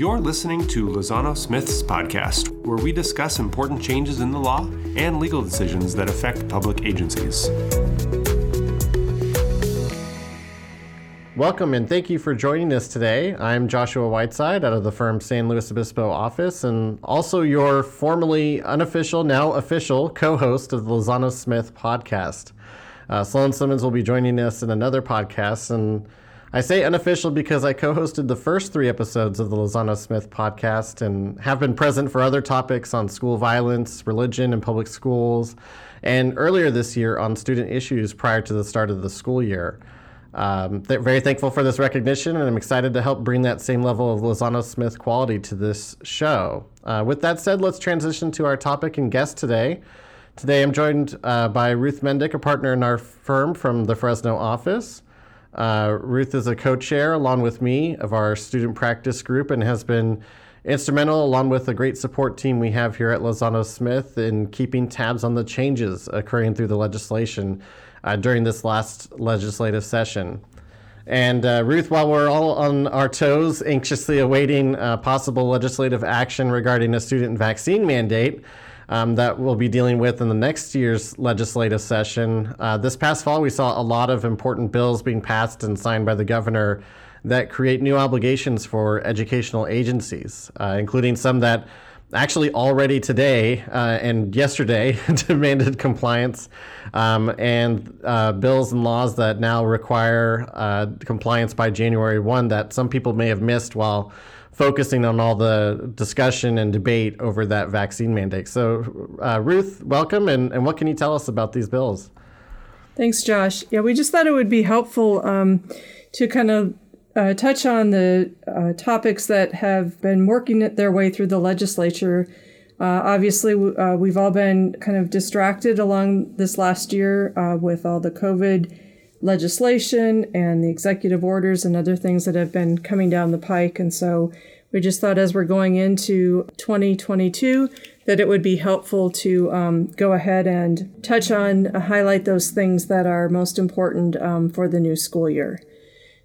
You're listening to Lozano Smith's podcast, where we discuss important changes in the law and legal decisions that affect public agencies. Welcome and thank you for joining us today. I'm Joshua Whiteside out of the firm San Luis Obispo office and also your formerly unofficial, now official co host of the Lozano Smith podcast. Uh, Sloan Simmons will be joining us in another podcast and I say unofficial because I co hosted the first three episodes of the Lozano Smith podcast and have been present for other topics on school violence, religion, and public schools, and earlier this year on student issues prior to the start of the school year. Um, they're very thankful for this recognition, and I'm excited to help bring that same level of Lozano Smith quality to this show. Uh, with that said, let's transition to our topic and guest today. Today, I'm joined uh, by Ruth Mendyk, a partner in our firm from the Fresno office. Uh, Ruth is a co chair, along with me, of our student practice group and has been instrumental, along with a great support team we have here at Lozano Smith, in keeping tabs on the changes occurring through the legislation uh, during this last legislative session. And uh, Ruth, while we're all on our toes, anxiously awaiting uh, possible legislative action regarding a student vaccine mandate, um, that we'll be dealing with in the next year's legislative session. Uh, this past fall, we saw a lot of important bills being passed and signed by the governor that create new obligations for educational agencies, uh, including some that actually already today uh, and yesterday demanded compliance, um, and uh, bills and laws that now require uh, compliance by January 1 that some people may have missed while focusing on all the discussion and debate over that vaccine mandate. So, uh, Ruth, welcome, and, and what can you tell us about these bills? Thanks, Josh. Yeah, we just thought it would be helpful um, to kind of uh, touch on the uh, topics that have been working their way through the legislature. Uh, obviously, uh, we've all been kind of distracted along this last year uh, with all the COVID legislation and the executive orders and other things that have been coming down the pike. And so we just thought as we're going into 2022 that it would be helpful to um, go ahead and touch on, uh, highlight those things that are most important um, for the new school year.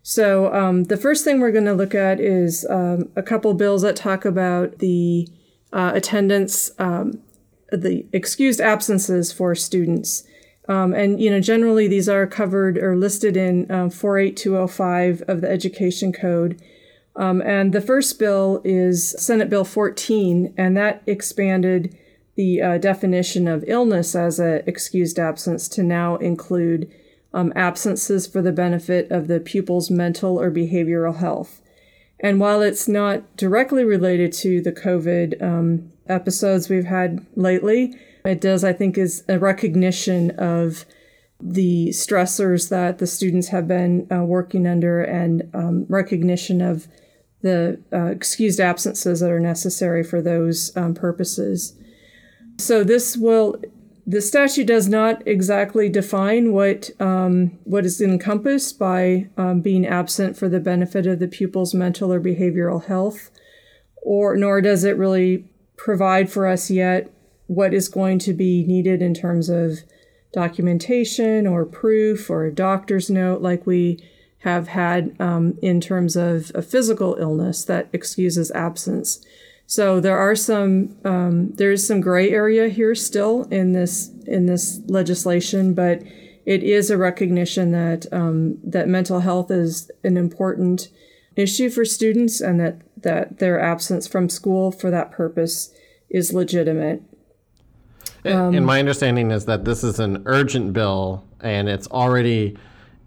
So um, the first thing we're going to look at is um, a couple bills that talk about the uh, attendance, um, the excused absences for students. Um, and you know, generally these are covered or listed in um, 48205 of the Education Code. Um, and the first bill is Senate Bill 14, and that expanded the uh, definition of illness as an excused absence to now include um, absences for the benefit of the pupil's mental or behavioral health. And while it's not directly related to the COVID um, episodes we've had lately, it does, I think, is a recognition of the stressors that the students have been uh, working under and um, recognition of the uh, excused absences that are necessary for those um, purposes. So this will the statute does not exactly define what um, what is encompassed by um, being absent for the benefit of the pupil's mental or behavioral health, or nor does it really provide for us yet what is going to be needed in terms of documentation or proof or a doctor's note, like we have had um, in terms of a physical illness that excuses absence. So there are some um, there is some gray area here still in this in this legislation, but it is a recognition that um, that mental health is an important issue for students and that that their absence from school for that purpose is legitimate. Um, and my understanding is that this is an urgent bill and it's already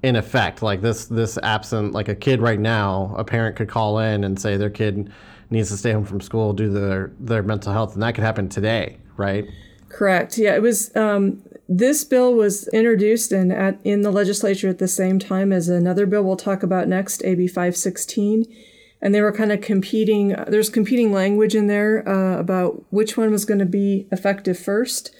in effect. Like this, this absent, like a kid right now, a parent could call in and say their kid needs to stay home from school due to their, their mental health, and that could happen today, right? Correct. Yeah, it was. Um, this bill was introduced and at in the legislature at the same time as another bill we'll talk about next, AB 516 and they were kind of competing. There's competing language in there uh, about which one was going to be effective first,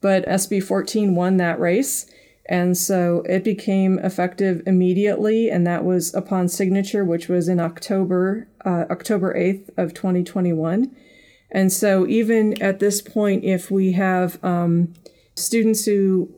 but SB 14 won that race. And so it became effective immediately, and that was upon signature, which was in October, uh, October 8th of 2021. And so even at this point, if we have um, students who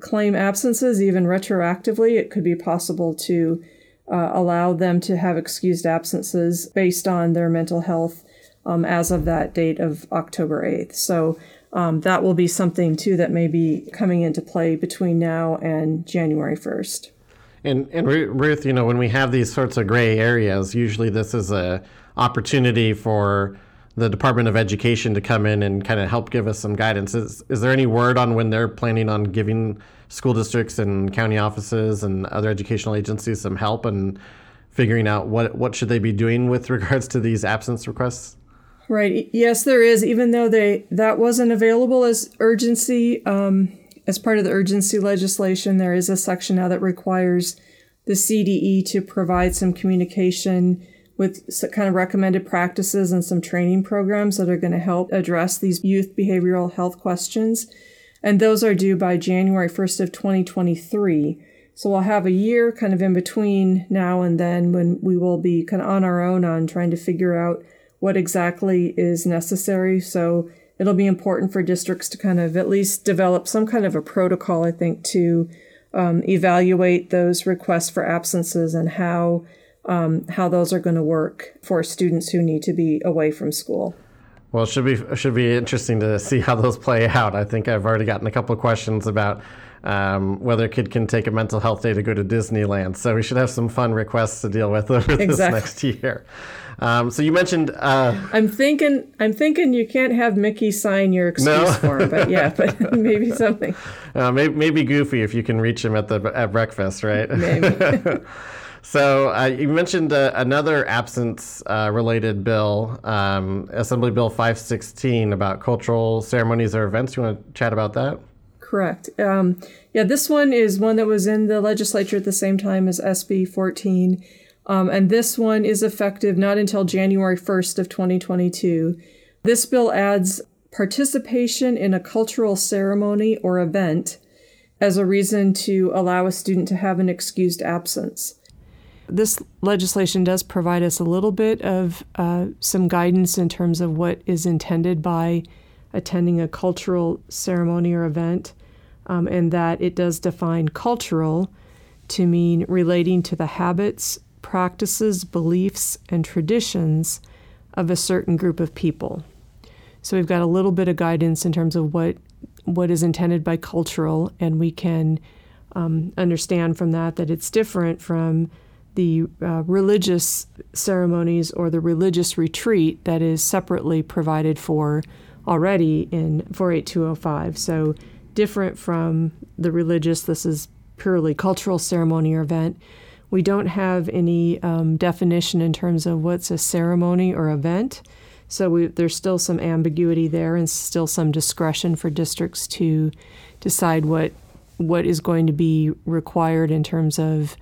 claim absences, even retroactively, it could be possible to uh, allow them to have excused absences based on their mental health um, as of that date of October 8th. So um, that will be something too that may be coming into play between now and January 1st. And, and Ruth, you know, when we have these sorts of gray areas, usually this is a opportunity for the Department of Education to come in and kind of help give us some guidance. Is, is there any word on when they're planning on giving school districts and county offices and other educational agencies some help and figuring out what, what should they be doing with regards to these absence requests? Right. Yes, there is. Even though they that wasn't available as urgency, um, as part of the urgency legislation, there is a section now that requires the CDE to provide some communication with kind of recommended practices and some training programs that are going to help address these youth behavioral health questions. And those are due by January 1st of 2023. So we'll have a year kind of in between now and then when we will be kind of on our own on trying to figure out what exactly is necessary. So it'll be important for districts to kind of at least develop some kind of a protocol, I think, to um, evaluate those requests for absences and how um, how those are going to work for students who need to be away from school. Well, it should be should be interesting to see how those play out. I think I've already gotten a couple of questions about um, whether a kid can take a mental health day to go to Disneyland. So we should have some fun requests to deal with over exactly. this next year. Um, so you mentioned. Uh, I'm thinking. I'm thinking you can't have Mickey sign your excuse no? for him, but yeah, but maybe something. Uh, maybe, maybe Goofy if you can reach him at the at breakfast, right? Maybe. So uh, you mentioned uh, another absence-related uh, bill, um, Assembly Bill 516, about cultural ceremonies or events. You want to chat about that? Correct. Um, yeah, this one is one that was in the legislature at the same time as SB 14, um, and this one is effective not until January 1st of 2022. This bill adds participation in a cultural ceremony or event as a reason to allow a student to have an excused absence. This legislation does provide us a little bit of uh, some guidance in terms of what is intended by attending a cultural ceremony or event, um, and that it does define cultural to mean relating to the habits, practices, beliefs, and traditions of a certain group of people. So we've got a little bit of guidance in terms of what what is intended by cultural, and we can um, understand from that that it's different from the uh, religious ceremonies or the religious retreat that is separately provided for already in 48205. So, different from the religious, this is purely cultural ceremony or event. We don't have any um, definition in terms of what's a ceremony or event. So we, there's still some ambiguity there and still some discretion for districts to decide what what is going to be required in terms of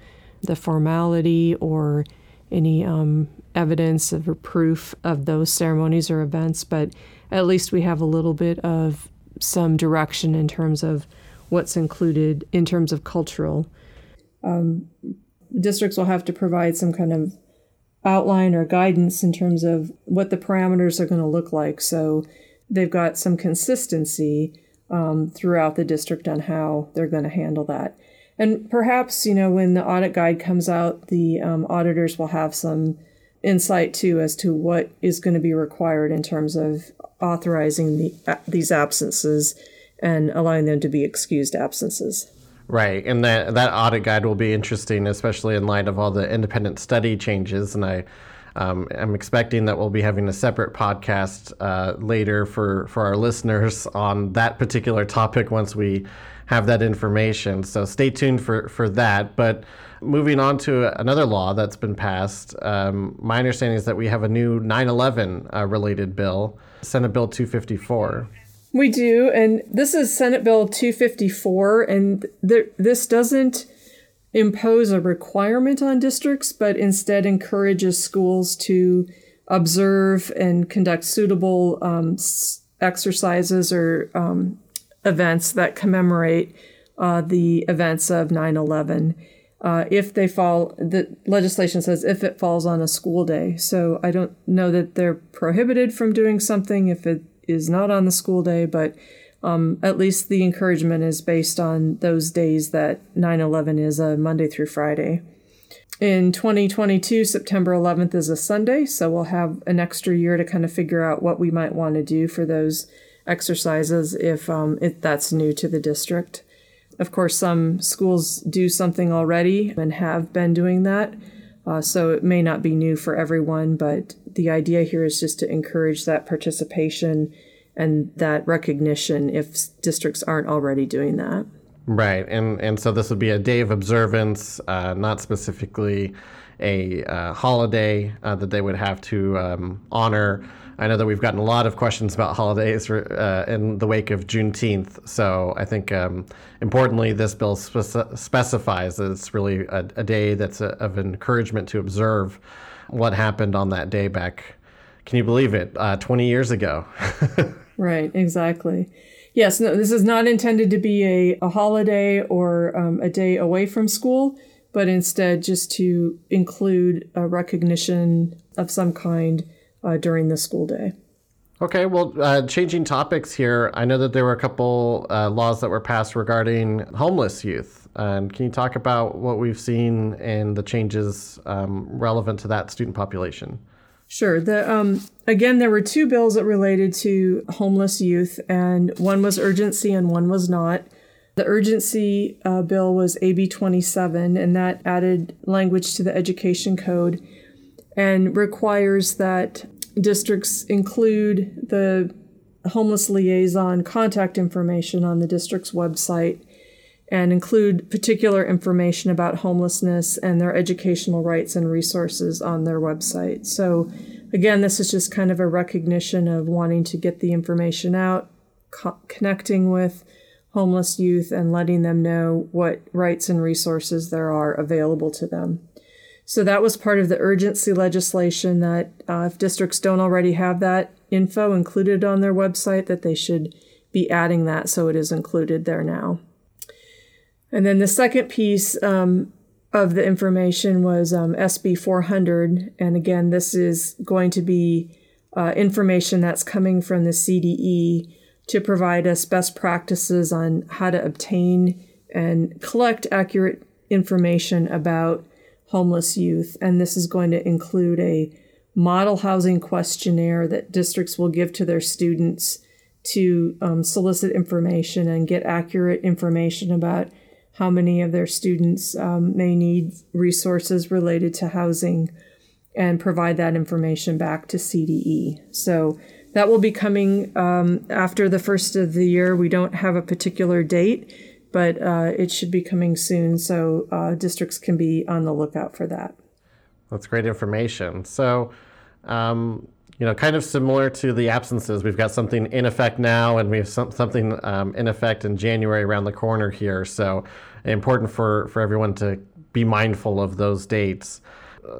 the formality or any um, evidence of or proof of those ceremonies or events, but at least we have a little bit of some direction in terms of what's included in terms of cultural. Um, districts will have to provide some kind of outline or guidance in terms of what the parameters are going to look like. So they've got some consistency um, throughout the district on how they're going to handle that. And perhaps, you know, when the audit guide comes out, the um, auditors will have some insight too as to what is going to be required in terms of authorizing the, uh, these absences and allowing them to be excused absences. Right, and that that audit guide will be interesting, especially in light of all the independent study changes. And I um, am expecting that we'll be having a separate podcast uh, later for for our listeners on that particular topic once we have that information. So stay tuned for, for that. But moving on to another law that's been passed, um, my understanding is that we have a new 9 11 uh, related bill, Senate Bill 254. We do. And this is Senate Bill 254. And th- this doesn't impose a requirement on districts, but instead encourages schools to observe and conduct suitable um, exercises or um, events that commemorate uh, the events of 9 11. Uh, if they fall, the legislation says if it falls on a school day. So I don't know that they're prohibited from doing something if it is not on the school day, but um, at least the encouragement is based on those days that 9 11 is a Monday through Friday. In 2022, September 11th is a Sunday, so we'll have an extra year to kind of figure out what we might want to do for those exercises if, um, if that's new to the district. Of course, some schools do something already and have been doing that, uh, so it may not be new for everyone, but the idea here is just to encourage that participation and that recognition if districts aren't already doing that. Right, and and so this would be a day of observance, uh, not specifically a uh, holiday uh, that they would have to um, honor. I know that we've gotten a lot of questions about holidays uh, in the wake of Juneteenth. So I think um, importantly, this bill spec- specifies that it's really a, a day that's a, of encouragement to observe what happened on that day back. Can you believe it? Uh, 20 years ago. right, exactly. Yes, no, this is not intended to be a, a holiday or um, a day away from school, but instead just to include a recognition of some kind uh, during the school day. Okay, well, uh, changing topics here, I know that there were a couple uh, laws that were passed regarding homeless youth. And can you talk about what we've seen and the changes um, relevant to that student population? Sure. The um, again, there were two bills that related to homeless youth, and one was urgency and one was not. The urgency uh, bill was AB 27, and that added language to the education code and requires that districts include the homeless liaison contact information on the district's website and include particular information about homelessness and their educational rights and resources on their website. So, again, this is just kind of a recognition of wanting to get the information out, co- connecting with homeless youth, and letting them know what rights and resources there are available to them. So, that was part of the urgency legislation that uh, if districts don't already have that info included on their website, that they should be adding that so it is included there now. And then the second piece um, of the information was um, SB 400. And again, this is going to be uh, information that's coming from the CDE to provide us best practices on how to obtain and collect accurate information about homeless youth. And this is going to include a model housing questionnaire that districts will give to their students to um, solicit information and get accurate information about how many of their students um, may need resources related to housing and provide that information back to CDE. So that will be coming um, after the first of the year. We don't have a particular date, but uh, it should be coming soon. So uh, districts can be on the lookout for that. That's great information. So, um, you know, kind of similar to the absences, we've got something in effect now, and we have some, something um, in effect in January around the corner here. So, important for for everyone to be mindful of those dates.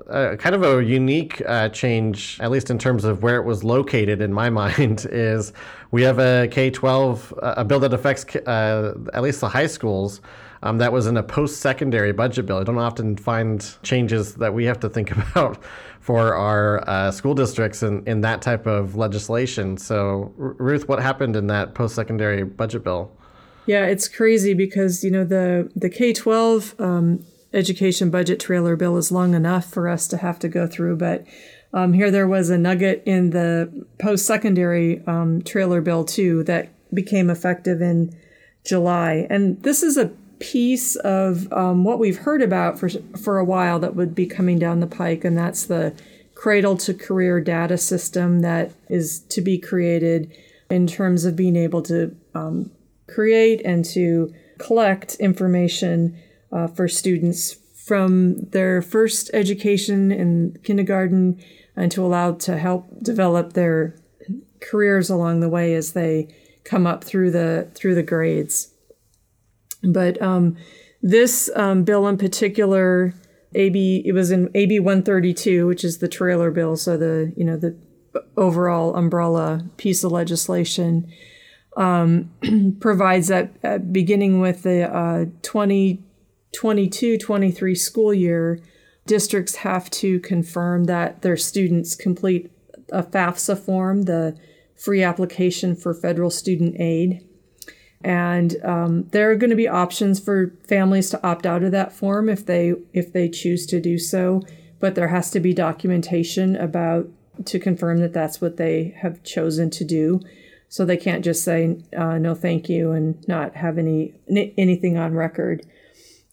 Uh, kind of a unique uh, change, at least in terms of where it was located in my mind, is we have a K 12, uh, a bill that affects uh, at least the high schools. Um, that was in a post secondary budget bill. I don't often find changes that we have to think about for our uh, school districts in, in that type of legislation. So, R- Ruth, what happened in that post secondary budget bill? Yeah, it's crazy because you know the the K twelve um, education budget trailer bill is long enough for us to have to go through, but um, here there was a nugget in the post secondary um, trailer bill too that became effective in July, and this is a piece of um, what we've heard about for for a while that would be coming down the pike, and that's the cradle to career data system that is to be created in terms of being able to um, create and to collect information uh, for students from their first education in kindergarten and to allow to help develop their careers along the way as they come up through the through the grades. But um, this um, bill in particular, AB it was in AB 132, which is the trailer bill, so the you know the overall umbrella piece of legislation um, provides that uh, beginning with the uh, 2022 23 school year, districts have to confirm that their students complete a FAFSA form, the free application for federal student aid. And um, there are going to be options for families to opt out of that form if they if they choose to do so. But there has to be documentation about to confirm that that's what they have chosen to do. So they can't just say uh, no, thank you, and not have any anything on record.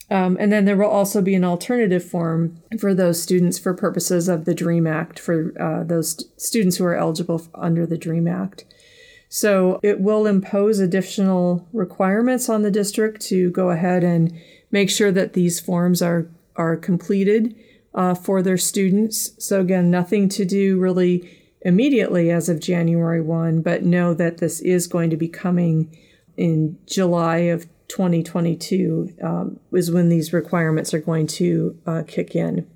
Um, and then there will also be an alternative form for those students for purposes of the DREAM Act for uh, those st- students who are eligible under the DREAM Act. So it will impose additional requirements on the district to go ahead and make sure that these forms are are completed uh, for their students. So again, nothing to do really immediately as of January one, but know that this is going to be coming in July of 2022 um, is when these requirements are going to uh, kick in.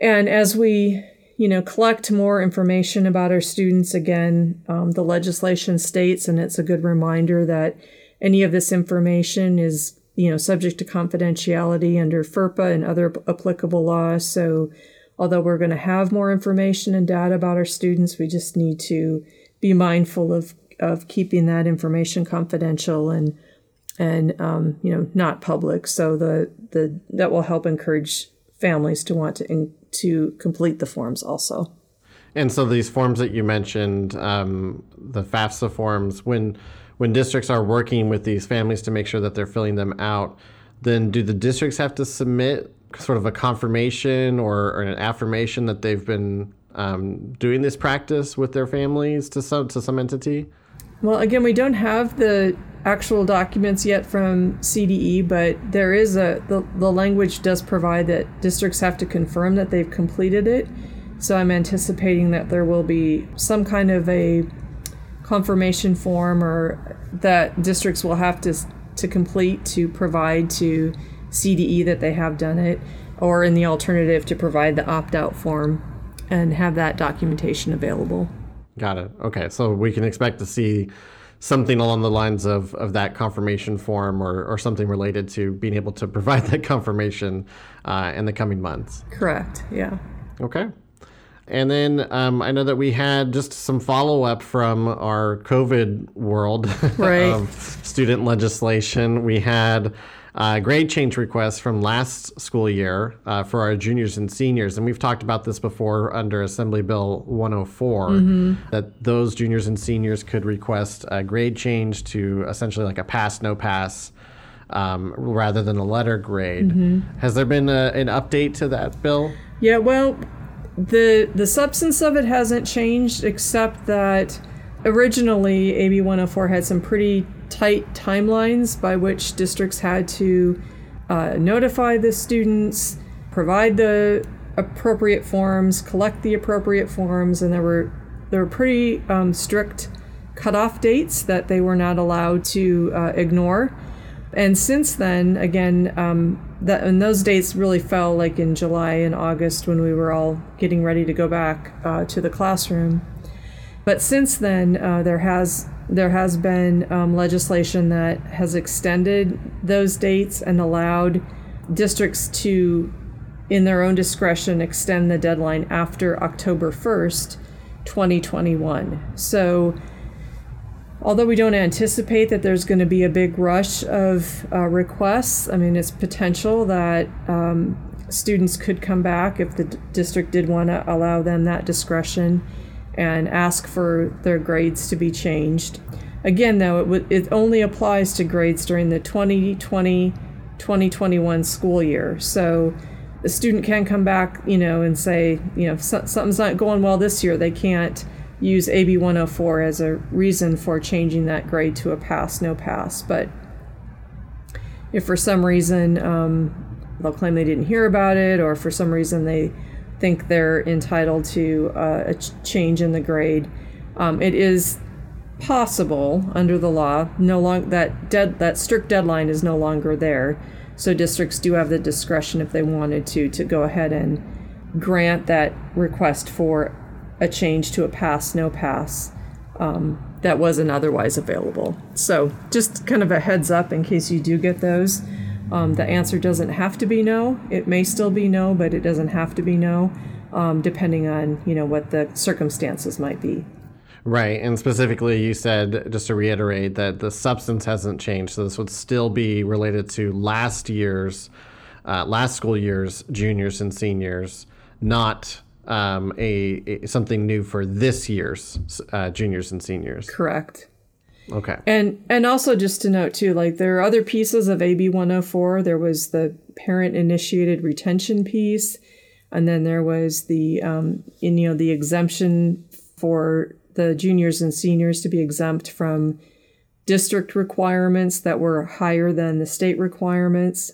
And as we, you know, collect more information about our students, again, um, the legislation states, and it's a good reminder that any of this information is, you know, subject to confidentiality under FERPA and other applicable laws. So, although we're going to have more information and data about our students, we just need to be mindful of of keeping that information confidential and and um, you know not public. So the the that will help encourage families to want to in, to complete the forms also. And so these forms that you mentioned, um, the FAFSA forms, when when districts are working with these families to make sure that they're filling them out, then do the districts have to submit sort of a confirmation or, or an affirmation that they've been um, doing this practice with their families to some to some entity? Well, again, we don't have the actual documents yet from CDE, but there is a the, the language does provide that districts have to confirm that they've completed it. So I'm anticipating that there will be some kind of a confirmation form or that districts will have to to complete to provide to CDE that they have done it, or in the alternative to provide the opt out form and have that documentation available. Got it. Okay, so we can expect to see something along the lines of, of that confirmation form or, or something related to being able to provide that confirmation uh, in the coming months. Correct. Yeah. Okay. And then um, I know that we had just some follow up from our COVID world right. of student legislation. We had uh, grade change requests from last school year uh, for our juniors and seniors. And we've talked about this before under Assembly Bill 104 mm-hmm. that those juniors and seniors could request a grade change to essentially like a pass, no pass. Um, rather than a letter grade. Mm-hmm. Has there been a, an update to that bill? Yeah, well, the the substance of it hasn't changed except that originally AB 104 had some pretty tight timelines by which districts had to uh, notify the students, provide the appropriate forms, collect the appropriate forms, and there were there were pretty um, strict cutoff dates that they were not allowed to uh, ignore. And since then, again, um, that and those dates really fell like in July and August when we were all getting ready to go back uh, to the classroom. But since then, uh, there has there has been um, legislation that has extended those dates and allowed districts to, in their own discretion, extend the deadline after October 1st, 2021. So, although we don't anticipate that there's going to be a big rush of uh, requests, I mean, it's potential that um, students could come back if the d- district did want to allow them that discretion and ask for their grades to be changed. Again, though, it, w- it only applies to grades during the 2020 2021 school year. So the student can come back, you know, and say, you know, so- something's not going well this year. They can't use AB 104 as a reason for changing that grade to a pass, no pass. But if for some reason um, they'll claim they didn't hear about it, or for some reason they think they're entitled to uh, a ch- change in the grade. Um, it is possible under the law. No long that dead that strict deadline is no longer there, so districts do have the discretion if they wanted to to go ahead and grant that request for a change to a pass no pass um, that wasn't otherwise available. So just kind of a heads up in case you do get those. Um, the answer doesn't have to be no. It may still be no, but it doesn't have to be no, um, depending on you know what the circumstances might be. Right, and specifically, you said just to reiterate that the substance hasn't changed, so this would still be related to last year's, uh, last school year's juniors and seniors, not um, a, a, something new for this year's uh, juniors and seniors. Correct. Okay. And and also just to note too, like there are other pieces of AB 104. There was the parent initiated retention piece, and then there was the um, in, you know the exemption for the juniors and seniors to be exempt from district requirements that were higher than the state requirements.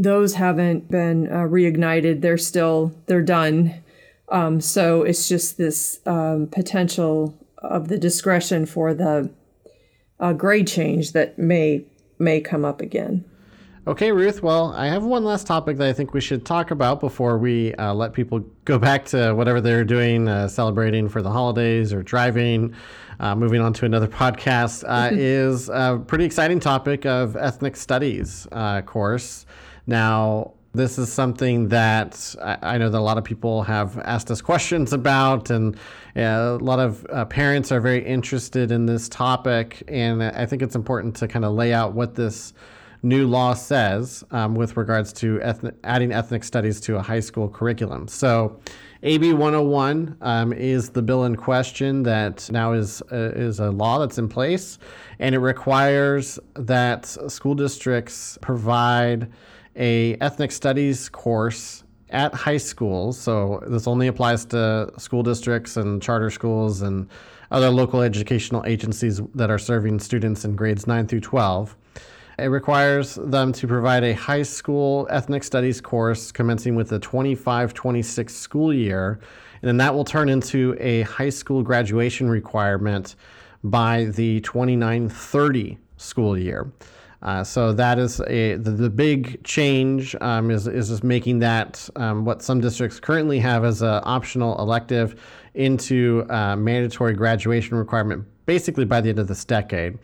Those haven't been uh, reignited. They're still they're done. Um, so it's just this um, potential of the discretion for the uh, grade change that may may come up again. Okay, Ruth. Well, I have one last topic that I think we should talk about before we uh, let people go back to whatever they're doing, uh, celebrating for the holidays or driving. Uh, moving on to another podcast uh, is a pretty exciting topic of ethnic studies uh, course. Now, this is something that I, know that a lot of people have asked us questions about, and uh, a lot of uh, parents are very interested in this topic. And I think it's important to kind of lay out what this new law says um, with regards to ethnic, adding ethnic studies to a high school curriculum. So, AB 101 um, is the bill in question that now is uh, is a law that's in place, and it requires that school districts provide a ethnic studies course at high schools. So this only applies to school districts and charter schools and other local educational agencies that are serving students in grades 9 through 12. It requires them to provide a high school ethnic studies course commencing with the 25 26 school year, and then that will turn into a high school graduation requirement by the 29 30 school year. Uh, so that is a the, the big change um, is is just making that um, what some districts currently have as an optional elective into a mandatory graduation requirement basically by the end of this decade.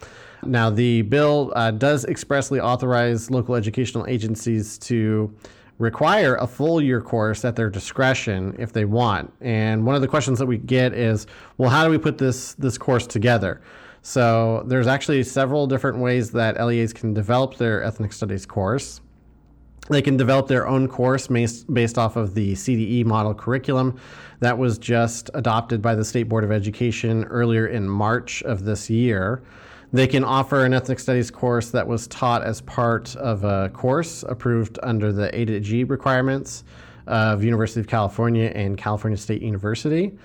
Now, the bill uh, does expressly authorize local educational agencies to require a full year course at their discretion if they want. And one of the questions that we get is, well, how do we put this this course together? So there's actually several different ways that LEAs can develop their ethnic studies course. They can develop their own course based off of the CDE model curriculum that was just adopted by the State Board of Education earlier in March of this year. They can offer an ethnic studies course that was taught as part of a course approved under the A to G requirements of University of California and California State University.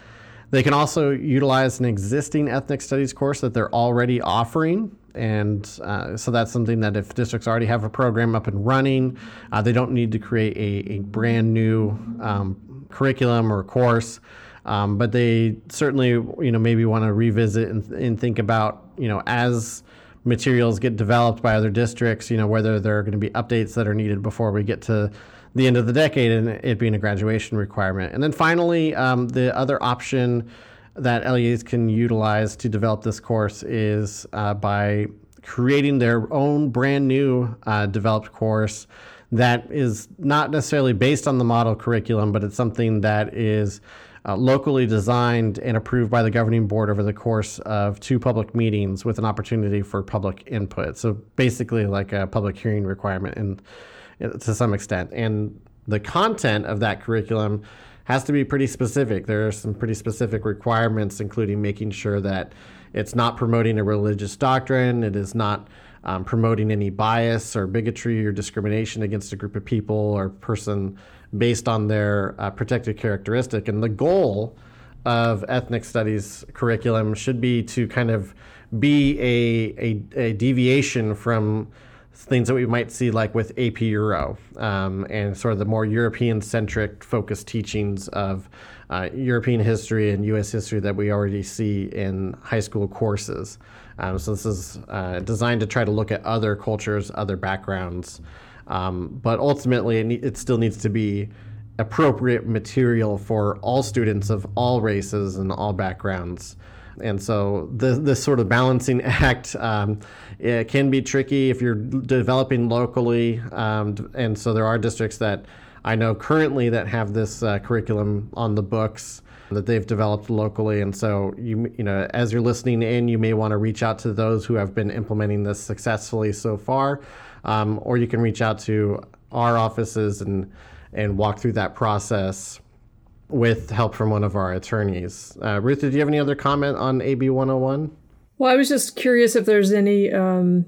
They can also utilize an existing ethnic studies course that they're already offering. And uh, so that's something that if districts already have a program up and running, uh, they don't need to create a, a brand new um, curriculum or course. Um, but they certainly, you know, maybe want to revisit and, and think about, you know, as materials get developed by other districts, you know, whether there are going to be updates that are needed before we get to the end of the decade and it being a graduation requirement. And then finally, um, the other option that LEAs can utilize to develop this course is uh, by creating their own brand new uh, developed course that is not necessarily based on the model curriculum, but it's something that is uh, locally designed and approved by the governing board over the course of two public meetings with an opportunity for public input. So basically, like a public hearing requirement, and to some extent, and the content of that curriculum has to be pretty specific. There are some pretty specific requirements, including making sure that it's not promoting a religious doctrine. It is not um, promoting any bias or bigotry or discrimination against a group of people or person based on their uh, protected characteristic. And the goal of ethnic studies curriculum should be to kind of be a, a, a deviation from things that we might see like with AP Euro um, and sort of the more European centric focused teachings of uh, European history and US history that we already see in high school courses. Um, so this is uh, designed to try to look at other cultures, other backgrounds, um, but ultimately it, ne- it still needs to be appropriate material for all students of all races and all backgrounds. And so this, this sort of balancing act um, it can be tricky if you're developing locally. Um, and so there are districts that I know currently that have this uh, curriculum on the books that they've developed locally. And so you you know as you're listening in, you may want to reach out to those who have been implementing this successfully so far, um, or you can reach out to our offices and and walk through that process with help from one of our attorneys. Uh, Ruth, did you have any other comment on AB 101? Well, I was just curious if there's any um,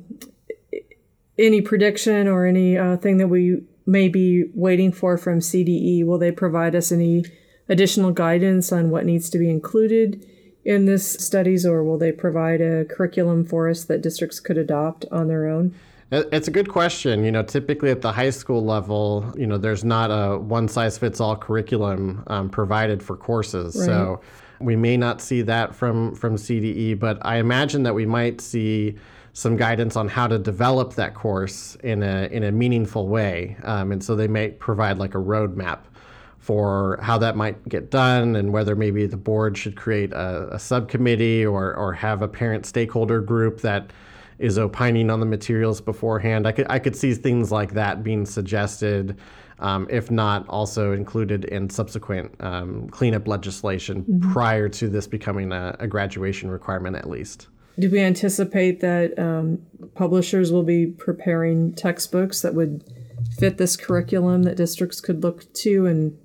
any prediction or any uh, thing that we may be waiting for from CDE. Will they provide us any additional guidance on what needs to be included in this studies, or will they provide a curriculum for us that districts could adopt on their own? It's a good question. You know, typically at the high school level, you know, there's not a one size fits all curriculum um, provided for courses. Right. So we may not see that from from CDE, but I imagine that we might see some guidance on how to develop that course in a in a meaningful way. Um, and so they may provide like a roadmap for how that might get done and whether maybe the board should create a, a subcommittee or or have a parent stakeholder group that is opining on the materials beforehand. I could I could see things like that being suggested, um, if not also included in subsequent um, cleanup legislation mm-hmm. prior to this becoming a, a, graduation requirement at least. Do we anticipate that um, publishers will be preparing textbooks that would fit this curriculum that districts could look to and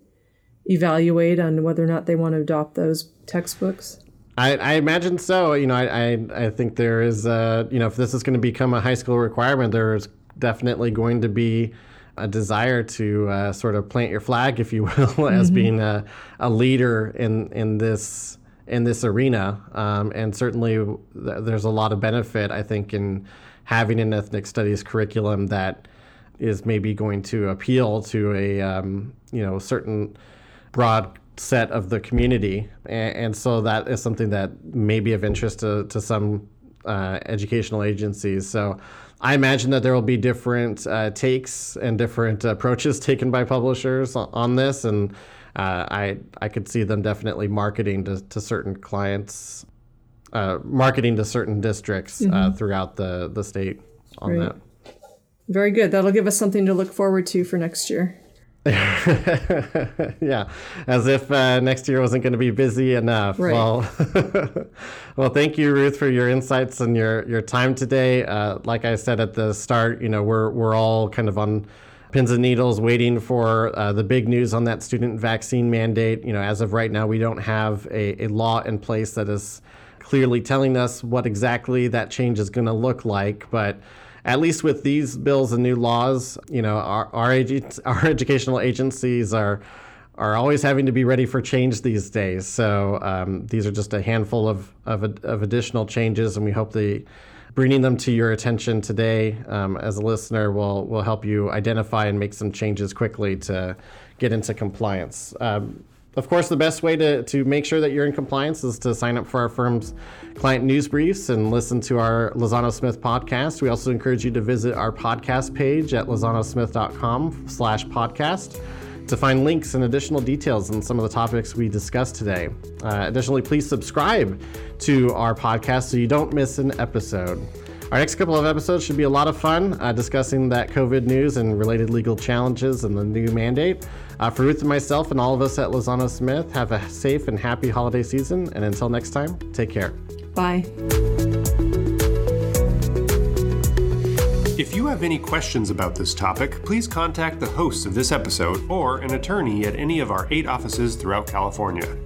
evaluate on whether or not they want to adopt those textbooks? I, I, imagine so. You know, I, I, I think there is, uh, you know, if this is going to become a high school requirement, there's definitely going to be a desire to uh, sort of plant your flag, if you will, mm-hmm. as being a, a leader in in this in this arena. Um, and certainly, th- there's a lot of benefit, I think, in having an ethnic studies curriculum that is maybe going to appeal to a um, you know certain broad set of the community, and, and, so that is something that may be of interest to, to some uh, educational agencies. So I imagine that there will be different uh, takes and different approaches taken by publishers on this, and uh, I I could see them definitely marketing to, to certain clients, uh, marketing to certain districts uh, mm-hmm. throughout the the state on right. that. Very good. That'll give us something to look forward to for next year. yeah, as if uh, next year wasn't going to be busy enough. Right. Well, well, thank you, Ruth, for your insights and your your time today. Uh, like I said at the start, you know, we're we're all kind of on pins and needles waiting for uh, the big news on that student vaccine mandate. You know, as of right now, we don't have a, a law in place that is clearly telling us what exactly that change is going to look like, but at least with these bills and new laws, you know, our our, our educational agencies are are always having to be ready for change these days. So um, these are just a handful of, of, of additional changes, and we hope the bringing them to your attention today um, as a listener will will help you identify and make some changes quickly to get into compliance. Um, of course, the best way to, to make sure that you're in compliance is to sign up for our firm's client news briefs and listen to our Lozano Smith podcast. We also encourage you to visit our podcast page at lozanosmith.com slash podcast to find links and additional details on some of the topics we discussed today. Uh, additionally, please subscribe to our podcast so you don't miss an episode. Our next couple of episodes should be a lot of fun, uh, discussing that COVID news and related legal challenges and the new mandate. Uh, for Ruth and myself and all of us at Lozano Smith, have a safe and happy holiday season. And until next time, take care. Bye. If you have any questions about this topic, please contact the hosts of this episode or an attorney at any of our eight offices throughout California.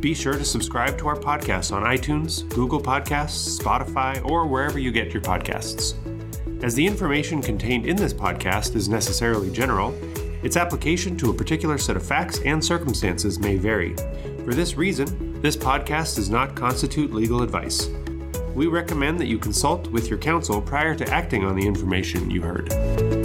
Be sure to subscribe to our podcast on iTunes, Google Podcasts, Spotify, or wherever you get your podcasts. As the information contained in this podcast is necessarily general, its application to a particular set of facts and circumstances may vary. For this reason, this podcast does not constitute legal advice. We recommend that you consult with your counsel prior to acting on the information you heard.